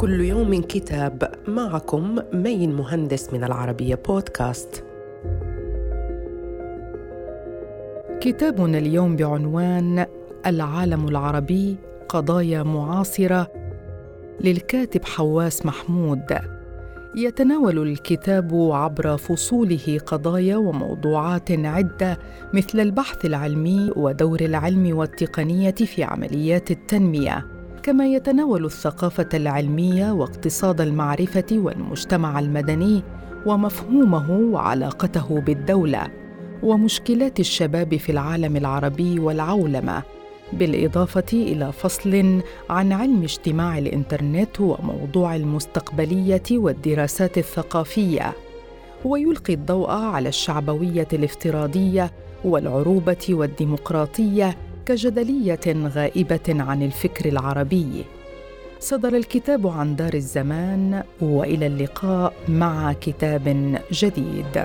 كل يوم كتاب معكم مين مهندس من العربية بودكاست. كتابنا اليوم بعنوان العالم العربي قضايا معاصرة للكاتب حواس محمود. يتناول الكتاب عبر فصوله قضايا وموضوعات عدة مثل البحث العلمي ودور العلم والتقنية في عمليات التنمية. كما يتناول الثقافة العلمية واقتصاد المعرفة والمجتمع المدني ومفهومه وعلاقته بالدولة ومشكلات الشباب في العالم العربي والعولمة بالإضافة إلى فصل عن علم اجتماع الإنترنت وموضوع المستقبلية والدراسات الثقافية. ويلقي الضوء على الشعبوية الافتراضية والعروبة والديمقراطية كجدلية غائبة عن الفكر العربي. صدر الكتاب عن دار الزمان وإلى اللقاء مع كتاب جديد.